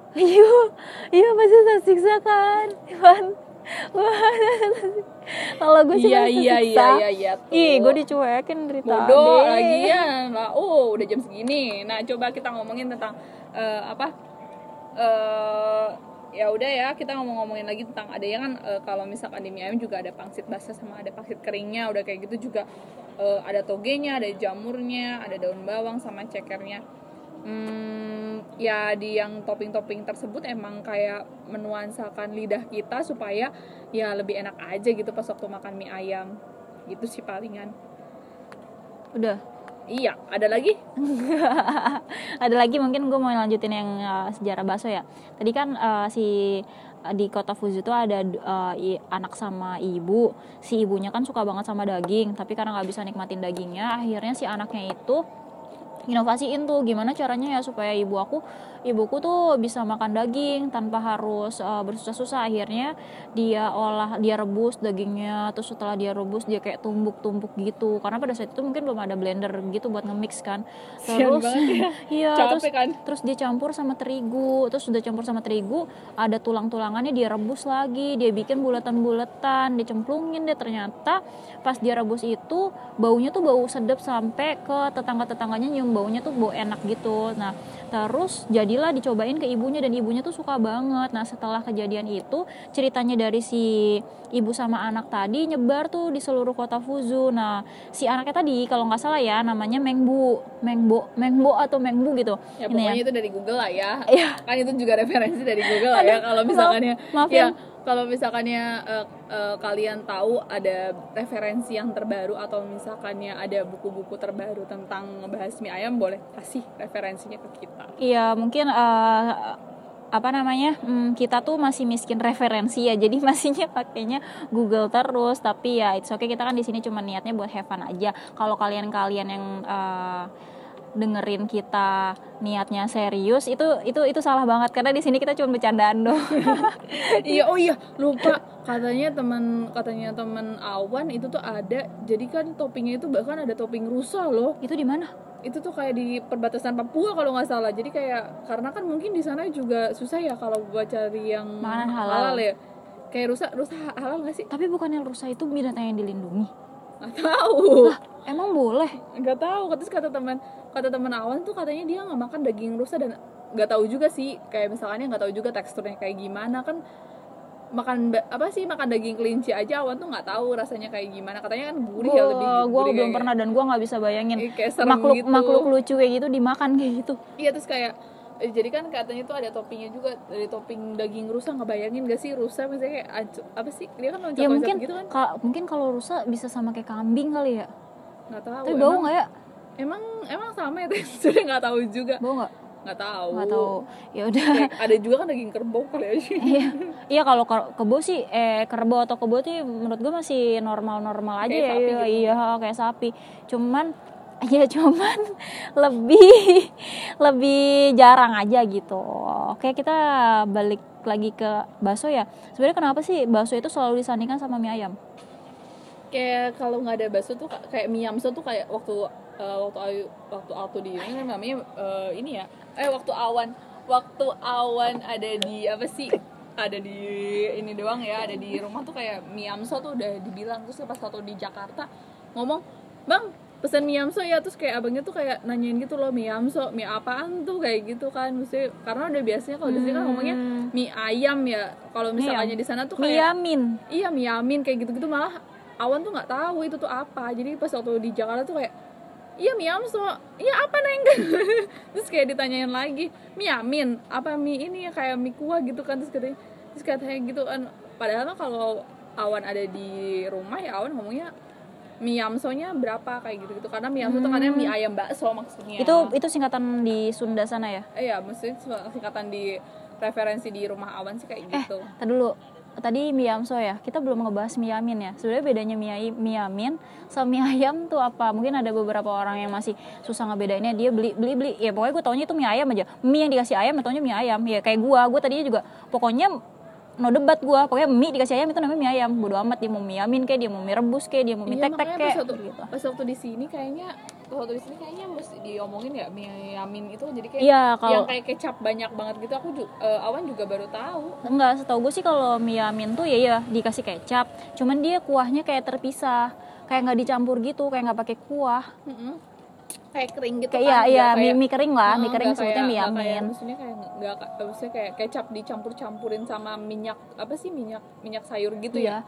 A: Yuk yuk pasti tersiksa kan Iwan kalau gue sih
B: Iya iya
A: tersiksa.
B: iya iya iya. tuh.
A: Ih, gue dicuekin dari
B: bodoh
A: tadi.
B: lagian lah oh udah jam segini nah coba kita ngomongin tentang eh, apa eh ya udah ya kita ngomong-ngomongin lagi tentang ada yang kan eh, kalau misalkan di mie ayam juga ada pangsit basah sama ada pangsit keringnya udah kayak gitu juga eh, ada togenya ada jamurnya ada daun bawang sama cekernya hmm, ya di yang topping-topping tersebut emang kayak menuansakan lidah kita supaya ya lebih enak aja gitu pas waktu makan mie ayam gitu sih palingan
A: Udah.
B: iya ada lagi
A: ada lagi mungkin gue mau lanjutin yang uh, sejarah bakso ya. Tadi kan uh, si uh, di kota Fuzhou itu ada uh, i- anak sama ibu. Si ibunya kan suka banget sama daging, tapi karena nggak bisa nikmatin dagingnya, akhirnya si anaknya itu inovasiin tuh gimana caranya ya supaya ibu aku ibuku tuh bisa makan daging tanpa harus uh, bersusah-susah. Akhirnya dia olah dia rebus dagingnya. Terus setelah dia rebus dia kayak tumbuk-tumbuk gitu. Karena pada saat itu mungkin belum ada blender gitu buat nge-mix kan. Terus
B: ya.
A: iya
B: Capek
A: terus
B: kan?
A: terus dia campur sama terigu. Terus sudah campur sama terigu ada tulang-tulangannya dia rebus lagi. Dia bikin bulatan-bulatan dicemplungin deh. Ternyata pas dia rebus itu baunya tuh bau sedap sampai ke tetangga-tetangganya nyium baunya tuh bau enak gitu. Nah terus jadilah dicobain ke ibunya dan ibunya tuh suka banget. Nah setelah kejadian itu ceritanya dari si ibu sama anak tadi nyebar tuh di seluruh kota Fuzhou. Nah si anaknya tadi kalau nggak salah ya namanya Mengbu Mengbo Mengbo atau Mengbu gitu.
B: Ya
A: Ini
B: pokoknya itu dari Google lah ya.
A: Iya.
B: kan itu juga referensi dari Google lah ya kalau misalkannya
A: maaf
B: ya.
A: ya.
B: kalau misalkannya eh, eh, kalian tahu ada referensi yang terbaru atau misalkannya ada buku-buku terbaru tentang ngebahas mie ayam boleh kasih referensinya ke kita.
A: Iya mungkin uh, apa namanya hmm, kita tuh masih miskin referensi ya jadi masihnya pakainya Google terus tapi ya it's okay kita kan di sini cuma niatnya buat have fun aja. Kalau kalian-kalian yang uh, dengerin kita niatnya serius itu itu itu salah banget. Karena di sini kita cuma bercandaan dong
B: iya oh iya lupa. Katanya teman katanya teman awan itu tuh ada. Jadi kan toppingnya itu bahkan ada topping rusa loh.
A: Itu di mana?
B: Itu tuh kayak di perbatasan Papua kalau nggak salah. Jadi kayak karena kan mungkin di sana juga susah ya kalau buat cari yang
A: Makanan halal.
B: ya. Kayak rusa rusa halal nggak sih?
A: Tapi bukannya rusa itu binatang yang dilindungi
B: nggak tahu.
A: Emang boleh?
B: Nggak tahu. Terus kata teman kata teman awan tuh katanya dia nggak makan daging rusa dan nggak tahu juga sih. Kayak misalnya nggak tahu juga teksturnya kayak gimana. Kan makan apa sih makan daging kelinci aja awan tuh nggak tahu rasanya kayak gimana. Katanya kan gurih ya lebih
A: gue
B: gurih
A: belum
B: kayak-
A: pernah dan gue nggak bisa bayangin.
B: Serem
A: makhluk
B: gitu.
A: makhluk lucu kayak gitu dimakan kayak gitu.
B: Iya terus kayak eh, jadi kan katanya tuh ada toppingnya juga dari topping daging rusa ngebayangin gak sih rusa misalnya kayak ancu- apa sih? Dia kan loncat
A: ya mungkin
B: gitu kan?
A: ka- mungkin kalau rusa bisa sama kayak kambing kali ya.
B: Nggak tahu
A: tapi bau nggak ya?
B: emang emang sama ya teksturnya nggak tahu juga.
A: Bau nggak?
B: Nggak tahu.
A: Nggak tahu. Ya udah.
B: Ada juga kan daging kerbau kali aja
A: iya. Iya kalau ke- kebo sih eh kerbau atau kebo sih menurut gue masih normal normal aja
B: Kayak
A: ya.
B: sapi
A: iya,
B: gitu.
A: iya kayak sapi. Cuman ya cuman lebih lebih jarang aja gitu. Oke kita balik lagi ke bakso ya. Sebenarnya kenapa sih bakso itu selalu disandingkan sama mie ayam?
B: Kayak kalau nggak ada bakso tuh kayak mie yamso tuh kayak waktu eh, waktu ayu waktu waktu di ini kan namanya eh, ini ya? Eh waktu awan. Waktu awan ada di apa sih? Ada di ini doang ya ada di rumah tuh kayak mie yamso tuh udah dibilang. Terus pas waktu di Jakarta ngomong bang pesan mie yamso ya terus kayak abangnya tuh kayak nanyain gitu loh mie yamso mie apaan tuh? Kayak gitu kan mesti karena udah biasanya kalau di sini kan ngomongnya mie ayam ya kalau misalnya di sana tuh
A: mie
B: kayak
A: yamin.
B: Iya mie amin kayak gitu-gitu malah awan tuh nggak tahu itu tuh apa. Jadi pas waktu di Jakarta tuh kayak iya mie amso iya apa neng? Terus kayak ditanyain lagi mie amin apa mie ini ya kayak mie kuah gitu kan? Terus katanya terus katanya gitu kan. Padahal kalau awan ada di rumah ya awan ngomongnya mie amsonya berapa kayak gitu gitu karena mie amso tuh kadang mie ayam bakso maksudnya.
A: Itu itu singkatan di Sunda sana ya?
B: Eh, iya maksudnya singkatan di referensi di rumah awan sih kayak gitu.
A: Tadi dulu. Tadi mie yamso ya? Kita belum ngebahas mie yamin ya. Sebenarnya bedanya mie, mie yamin sama mie ayam tuh apa? Mungkin ada beberapa orang yang masih susah ngebedainnya. Dia beli beli beli. Ya pokoknya gue taunya itu mie ayam aja. Mie yang dikasih ayam taunya mie ayam. Ya kayak gue gue tadinya juga pokoknya no debat gue pokoknya mie dikasih ayam itu namanya mie ayam bodo amat dia mau mie yamin kayak dia mau mie rebus kayak dia mau mie
B: Iya,
A: tek tek kayak
B: pas waktu,
A: gitu
B: pas waktu di sini kayaknya pas waktu di sini kayaknya mesti diomongin ya mie yamin itu jadi kayak
A: Iya, kalau-
B: yang kayak kecap banyak banget gitu aku juga awan juga baru tahu
A: Enggak, setahu gue sih kalau mie yamin tuh ya ya dikasih kecap. Cuman dia kuahnya kayak terpisah, kayak nggak dicampur gitu, kayak nggak pakai kuah.
B: Mm-mm. Kayak kering gitu
A: Kayak
B: kan
A: iya, iya mie, mie kering lah, mie kering sebutnya mie yamin.
B: maksudnya kayak nggak maksudnya kayak kecap dicampur-campurin sama minyak apa sih minyak minyak sayur gitu
A: Iya,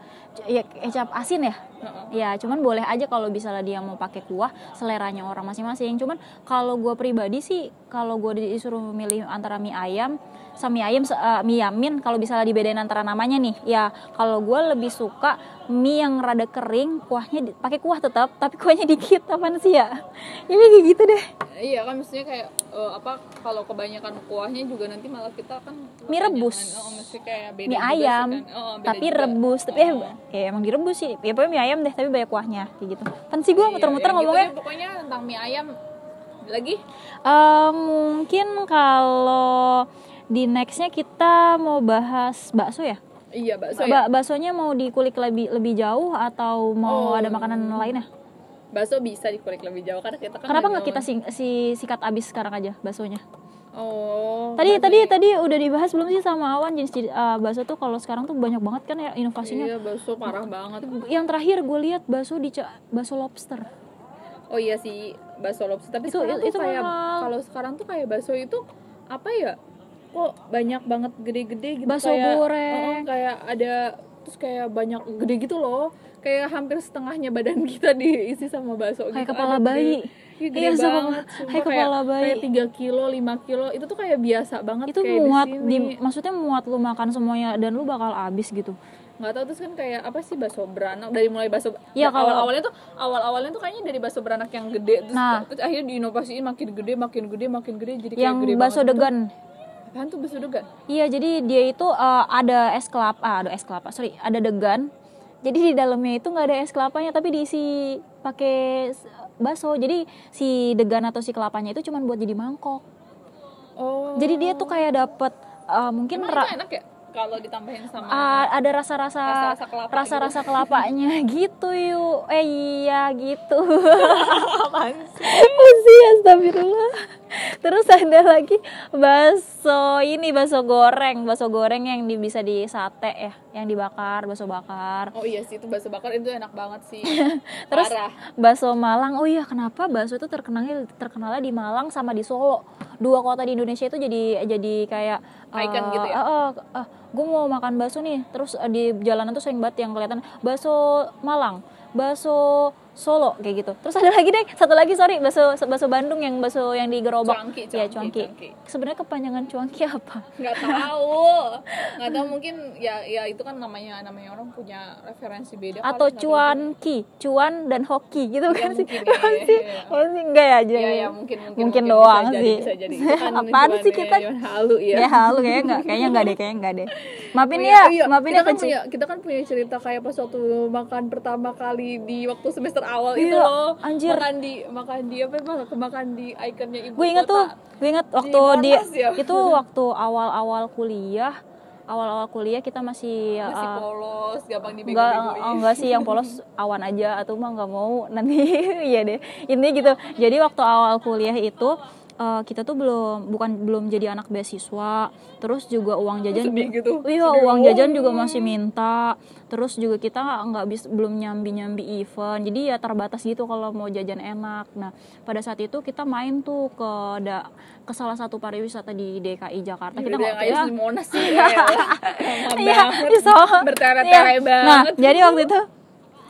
B: ya
A: ya kecap asin ya.
B: Heeh.
A: Ya, cuman boleh aja kalau misalnya dia mau pakai kuah, seleranya orang masing-masing. Cuman kalau gue pribadi sih, kalau gue disuruh milih antara mie ayam sama mie ayam, eh, mie yamin, kalau misalnya dibedain antara namanya nih, ya kalau gue lebih suka mie yang rada kering, kuahnya pakai kuah tetap, tapi kuahnya dikit, apaan sih ya? Ya kayak gitu deh.
B: iya kan maksudnya kayak eh, apa kalau kebanyakan kuahnya juga nanti malah kita kan
A: Mie rebus.
B: oh, kayak beda
A: Mie
B: juga sih
A: ayam,
B: kan. Oh, beda
A: tapi
B: juga.
A: rebus, tapi
B: Oh.
A: eh, ya emang direbus sih. Ya pokoknya mie ayam deh, tapi banyak kuahnya, kayak gitu. Kan sih gue
B: Iya,
A: muter-muter
B: gitu
A: ngomongnya.
B: deh, pokoknya tentang mie ayam lagi
A: Eh, mungkin kalau di nextnya kita mau bahas bakso ya.
B: iya bakso
A: Ba-
B: ya
A: baksonya mau dikulik lebih lebih jauh atau mau
B: Oh.
A: ada makanan lainnya?
B: Bakso bisa dikulik lebih jauh karena kita kan
A: Kenapa nggak kita
B: ngomong-
A: si, si sikat abis sekarang aja baksonya?
B: oh
A: Tadi tadi
B: ya.
A: tadi udah dibahas belum sih sama Awan jenis eh, bakso tuh kalau sekarang tuh banyak banget kan ya inovasinya.
B: iya bakso parah banget
A: Yang terakhir gue lihat bakso di bakso lobster.
B: oh iya sih bakso lobster tapi
A: Itu-
B: sekarang
A: itu
B: tuh kayak kalau sekarang tuh kayak bakso itu apa ya kok banyak banget gede-gede gitu
A: Bakso
B: kayak,
A: goreng.
B: Oh, kayak ada terus kayak banyak gede gitu loh kayak hampir setengahnya badan kita diisi sama bakso
A: Kayak
B: gitu.
A: kepala bayi.
B: gede, Iya, gede
A: Iya,
B: banget
A: kayak kepala bayi.
B: kayak 3 kilo 5 kilo itu tuh kayak biasa banget
A: Itu
B: kayak
A: muat
B: di,
A: di, maksudnya muat lu makan semuanya dan lu bakal habis gitu.
B: nggak tahu terus kan kayak apa sih bakso beranak dari mulai bakso
A: Iya,
B: nah,
A: kalau-
B: awal awalnya tuh awal awalnya tuh kayaknya dari bakso beranak yang gede terus,
A: Nah.
B: terus akhirnya diinovasiin makin gede makin gede makin gede jadi kayak
A: Yang
B: gede
A: bakso degan.
B: Apaan tuh bakso degan?
A: Iya, jadi dia itu eh, ada es kelapa, ah, ada es kelapa, sorry, ada degan. Jadi di dalamnya itu nggak ada es kelapanya, tapi diisi pakai bakso. Jadi si degan atau si kelapanya itu cuma buat jadi mangkok.
B: Oh.
A: Jadi dia tuh kayak dapet eh, mungkin
B: Emang
A: ra-
B: enak ya? Kalau ditambahin sama
A: ah, ada rasa-rasa
B: Rasa-rasa kelapa
A: rasa-rasa kelapanya gitu yuk. Eh iya gitu.
B: apaan sih?
A: sih astagfirullah terus ada lagi bakso ini bakso goreng bakso goreng yang di, bisa di sate ya yang dibakar bakso bakar
B: Oh iya sih itu bakso bakar itu enak banget sih.
A: terus
B: Parah.
A: bakso Malang oh iya kenapa bakso itu terkenalnya terkenalnya di Malang sama di Solo dua kota di Indonesia itu jadi jadi kayak
B: Icon gitu ya?
A: Gue mau makan bakso nih. Terus eh, di jalanan tuh sering banget yang kelihatan bakso Malang bakso Solo kayak gitu. Terus ada lagi deh satu lagi sorry bakso bakso Bandung yang bakso yang di gerobak.
B: Cuanki,
A: ya
B: cuanki,
A: cuanki,
B: cuanki.
A: sebenarnya kepanjangan cuanki apa?
B: Nggak tahu. Nggak tahu mungkin ya ya itu kan namanya namanya orang punya referensi beda
A: atau cuanki cuan dan hoki gitu
B: juga.
A: kan
B: ya,
A: sih?
B: mungkin ya, ya,
A: sih?
B: ya.
A: oh sih? Enggak ya aja
B: ya, ya mungkin mungkin,
A: mungkin
B: bisa
A: doang
B: jadi,
A: sih.
B: bisa jadi. Kan
A: Apaan sih
B: ya,
A: kita?
B: cuman halu ya,
A: ya halu kayaknya enggak kayaknya enggak deh kayaknya enggak deh. Maafin
B: Oh
A: ya
B: iya, iya.
A: maafin
B: kita
A: ya
B: kan punya kita kan punya cerita kayak pas waktu makan pertama kali di waktu semester awal itu
A: Iya,
B: loh
A: anjir.
B: makan di makan di apa makan makan di ikonnya ibu
A: gue inget
B: kota.
A: tuh gue inget waktu di,
B: Monas ya?
A: itu waktu awal-awal kuliah awal-awal kuliah kita masih
B: masih
A: uh,
B: polos gampang
A: enggak
B: dibego-begoin
A: oh, enggak sih yang polos awan aja atau mah nggak mau nanti iya deh intinya gitu jadi waktu awal kuliah itu eh, kita tuh belum bukan belum jadi anak beasiswa terus juga uang jajan
B: Sedih gitu.
A: iya
B: Sedih.
A: uang jajan juga masih minta terus juga kita nggak nggak bis belum nyambi nyambi event jadi ya terbatas gitu kalau mau jajan enak nah pada saat itu kita main tuh ke da, ke salah satu pariwisata di DKI Jakarta kita
B: Udah
A: nggak ya
B: di Monas sih ya.
A: Iya,
B: banget.
A: so-
B: bertele-tele
A: iya.
B: banget
A: Nah, jadi waktu itu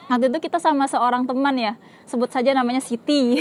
A: waktu itu kita sama seorang teman ya, sebut saja namanya Siti.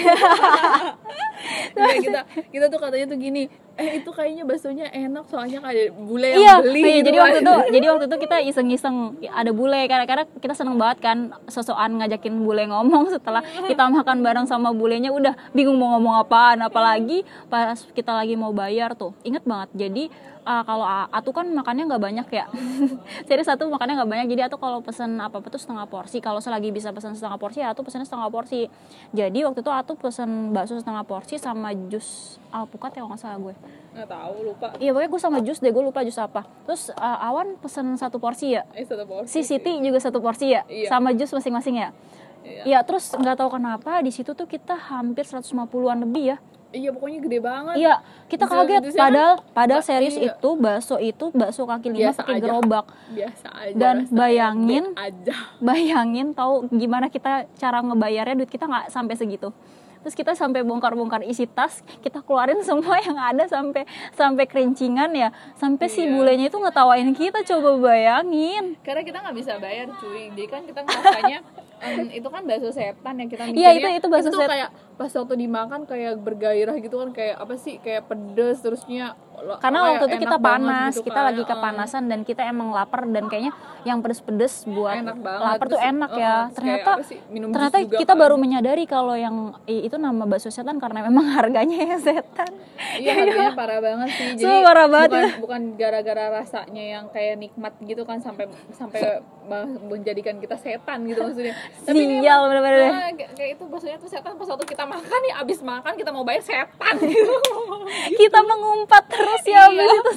B: Iya, kita kita tuh katanya tuh gini eh itu kayaknya baksonya enak soalnya kayak bule yang
A: iya,
B: beli
A: iya,
B: gitu
A: jadi
B: kan.
A: waktu itu jadi waktu itu kita iseng-iseng ada bule karena karena kita seneng banget kan sosokan ngajakin bule ngomong setelah kita makan bareng sama bulenya udah bingung mau ngomong apaan apalagi pas kita lagi mau bayar tuh. Inget banget jadi uh, kalau Atu kan makannya nggak banyak ya. Jadi satu makannya nggak banyak jadi Atu kalau pesen apa apa tuh setengah porsi. Kalau selagi bisa pesen setengah porsi ya Atu pesennya setengah porsi. Jadi waktu itu Atu pesen bakso setengah porsi sama jus alpukat ya kalau nggak salah gue
B: nggak tahu lupa.
A: Iya pokoknya gue sama jus deh gue lupa jus apa. Terus uh, Awan pesen satu porsi ya?
B: Eh satu porsi.
A: Si Siti juga satu porsi ya?
B: Iya.
A: Sama jus masing-masing ya?
B: Iya.
A: Iya terus nggak tahu kenapa di situ tuh kita hampir 150-an lebih ya?
B: Iya pokoknya gede banget.
A: Iya kita
B: Bisa
A: kaget.
B: gitu
A: padahal padahal
B: Ba-
A: serius
B: iya.
A: itu bakso itu bakso kaki lima pakai gerobak.
B: Biasa aja.
A: Dan bayangin
B: aja.
A: Bayangin tahu gimana kita cara ngebayarnya duit kita nggak sampai segitu terus kita sampai bongkar-bongkar isi tas kita keluarin semua yang ada sampai sampai kerincingan ya. Sampai si
B: Iya.
A: bulenya itu ngetawain kita coba bayangin.
B: Karena kita nggak bisa bayar cuy. Jadi kan kita ngerasanya em, itu kan bakso setan yang kita mikirnya.
A: Iya, itu- itu bakso
B: tuh
A: set-
B: kayak pas waktu dimakan kayak bergairah gitu kan kayak apa sih kayak pedes terusnya
A: karena waktu itu kita
B: banget
A: panas
B: gitu,
A: kita
B: kayak,
A: lagi kepanasan dan kita emang lapar dan kayaknya yang pedes-pedes buat
B: enak banget.
A: lapar tuh enak ya. ternyata
B: sih, minum
A: ternyata
B: juga
A: kita
B: kan.
A: baru menyadari kalau yang itu nama bakso setan karena memang harganya yang setan.
B: Iya harganya parah banget sih. Jadi
A: Sumpah parah banget
B: bukan,
A: ya.
B: bukan gara-gara rasanya yang kayak nikmat gitu kan sampai sampai menjadikan kita setan gitu maksudnya ini
A: Sial, bener-bener deh.
B: ah, kayak itu baksonya tuh setan pas waktu kita makan nih abis makan kita mau bayar setan gitu
A: kita mengumpat terus ya
B: Iya.
A: itu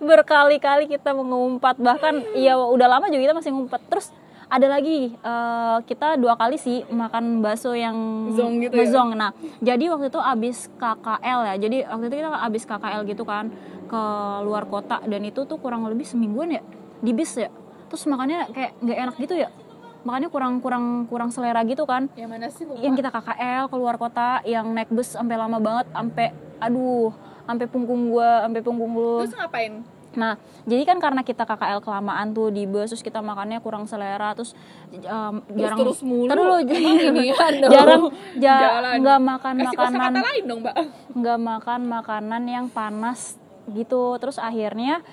A: berkali-kali kita mengumpat bahkan ya udah lama juga kita masih ngumpet terus ada lagi eh, kita dua kali sih makan bakso yang
B: Zong gitu ya?
A: ngezong. nah jadi waktu itu abis KKL ya jadi waktu itu kita abis KKL gitu kan ke luar kota dan itu tuh kurang lebih semingguan ya di bis ya terus makannya kayak nggak enak gitu ya? Makannya kurang kurang kurang selera gitu kan?
B: Yang mana sih lupa
A: yang kita KKL keluar kota yang naik bus sampai lama banget sampai aduh sampai punggung gua sampai punggung lu
B: terus ngapain?
A: Nah jadi kan karena kita KKL kelamaan tuh di bus terus kita makannya kurang selera terus um, jarang
B: terus mulu.
A: Dulu
B: Emang inian dong.
A: jarang ja,
B: Jalan.
A: nggak makan
B: kasih
A: makanan.
B: lain dong mbak.
A: Nggak makan makanan yang panas gitu. Terus akhirnya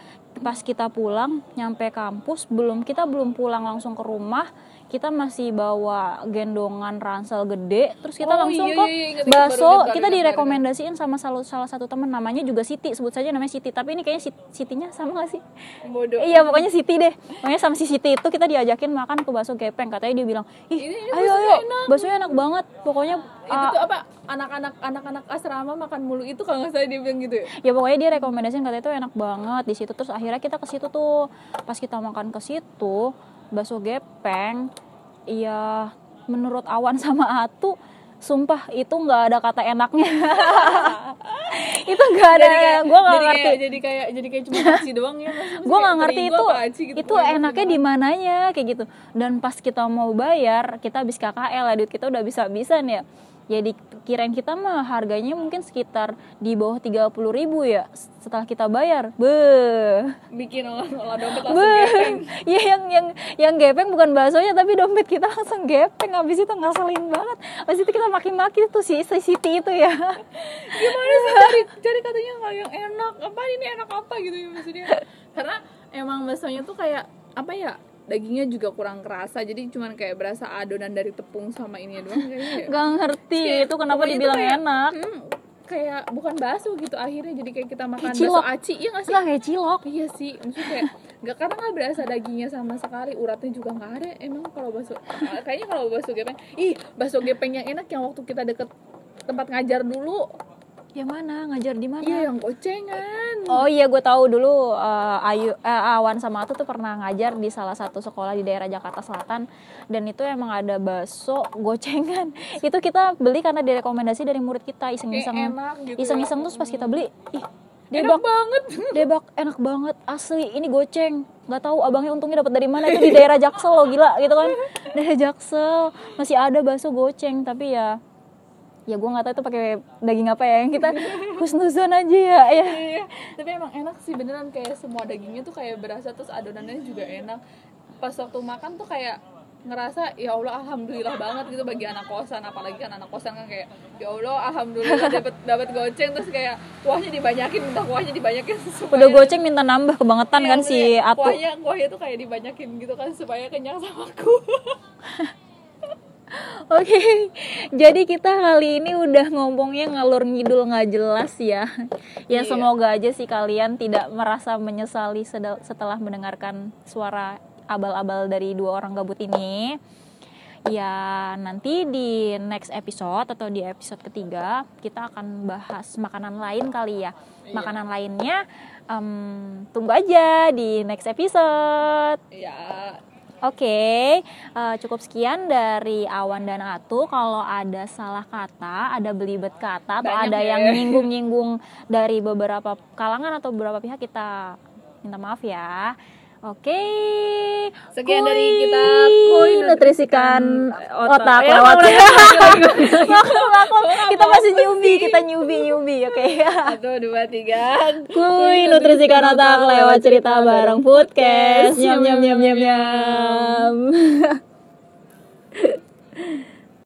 A: pas kita pulang nyampe kampus belum kita belum pulang langsung ke rumah kita masih bawa gendongan ransel gede terus kita
B: Oh,
A: langsung
B: iya,
A: ke
B: iya, iya, ingat,
A: kita direkomendasiin sama salah salah satu teman namanya juga Siti sebut saja namanya Siti. Tapi ini kayaknya Sit- Sitinya sama gak sih?
B: Bodoh.
A: Iya pokoknya Siti deh. Pokoknya sama si Siti itu kita diajakin makan ke bakso gepeng. Katanya dia bilang Ih
B: Ini- ini
A: ayo ayo.
B: enak."
A: Baksonya enak banget. Pokoknya
B: itu tuh apa? Anak-anak anak-anak asrama makan mulu itu kalau nggak salah dia bilang gitu ya?
A: Ya pokoknya dia rekomendasiin katanya itu enak banget di situ. Terus akhirnya kita ke situ tuh. Pas kita makan ke situ bakso gepeng. Iya menurut Awan sama Atu sumpah itu nggak ada kata enaknya. Itu nggak ada gue nggak ngerti.
B: kayak jadi kayak jadi kayak cuma aci doang ya
A: gue nggak ngerti itu
B: aci gitu,
A: itu enaknya di mananya kayak gitu. Dan pas kita mau bayar kita habis KKL ya duit kita udah bisa habisan ya jadi kirain kita mah harganya mungkin sekitar di bawah 30.000 ribu ya setelah kita bayar. Beh
B: bikin olah olah dompet langsung gepeng.
A: Iya yang yang yang gepeng bukan baksonya tapi dompet kita langsung gepeng. Habis itu ngaselin banget. Habis itu kita maki-maki tuh si, si Siti itu ya.
B: gimana sih? Cari cari katanya nggak yang enak. Apa ini? Enak apa gitu ya maksudnya? Karena emang baksonya tuh kayak apa ya dagingnya juga kurang kerasa jadi cuman kayak berasa adonan dari tepung sama ini doang kayaknya ya.
A: Gak ngerti
B: Kayak-
A: itu kenapa dibilang
B: kayak,
A: enak.
B: hmm, kayak bukan bakso gitu akhirnya jadi kayak kita makan
A: Kayak
B: bakso
A: cilok.
B: aci iya nggak sih
A: Enggak kayak cilok.
B: Iya sih, maksudnya kayak nggak karena nggak berasa dagingnya sama sekali, uratnya juga nggak ada. Emang kalau bakso, kayaknya kalau bakso gepeng, ih bakso gepeng yang enak yang waktu kita deket tempat ngajar dulu,
A: Yang mana? Ngajar di mana?
B: iya yang gocengan.
A: Oh iya gue tahu dulu eh, Ayu eh, Awan sama Atu tuh pernah ngajar di salah satu sekolah di daerah Jakarta Selatan dan itu emang ada bakso gocengan. itu kita beli karena direkomendasi dari murid kita iseng-iseng.
B: enak gitu.
A: Iseng-iseng terus pas kita beli, ih
B: enak
A: debak
B: banget.
A: debak enak banget asli ini goceng nggak tahu abangnya untungnya dapat dari mana itu di daerah Jaksel loh gila gitu kan daerah Jaksel masih ada bakso goceng tapi ya ya gue nggak tahu itu pakai daging apa ya yang kita husnuzon aja ya ya.
B: Iya, tapi emang enak sih beneran kayak semua dagingnya tuh kayak berasa terus adonannya juga enak. Pas waktu makan tuh kayak ngerasa ya Allah alhamdulillah banget gitu bagi anak kosan. Apalagi kan anak kosan kan kayak ya Allah alhamdulillah dapat dapat goceng. Terus kayak kuahnya dibanyakin minta kuahnya dibanyakin supaya
A: udah goceng minta nambah kebangetan
B: Iya,
A: kan si Atu.
B: kuahnya kuahnya tuh kayak dibanyakin gitu kan supaya kenyang sama aku
A: Oke, jadi kita kali ini udah ngomongnya ngalur ngidul nggak jelas ya. Ya
B: Iya.
A: semoga aja sih kalian tidak merasa menyesali setelah mendengarkan suara abal-abal dari dua orang gabut ini. Ya nanti di next episode atau di episode ketiga kita akan bahas makanan lain kali ya.
B: Iya.
A: Makanan lainnya em, tunggu aja di next episode.
B: ya
A: Oke, eh, cukup sekian dari Awan dan Atu. Kalau ada salah kata, ada belibet kata, atau
B: Banyak
A: ada
B: ya.
A: yang nyinggung-nyinggung dari beberapa kalangan atau beberapa pihak, kita minta maaf ya. Oke. Okay.
B: Sekian kui.
A: dari
B: kita kui
A: nutrisikan
B: otak,
A: otak
B: ya,
A: lewat. Kita masih nyubi kita nyubi nyubi Oke. Okay.
B: Satu dua tiga.
A: Kui nutrisikan otak lewat cerita bareng podcast. Nyam nyam nyam nyam nyam.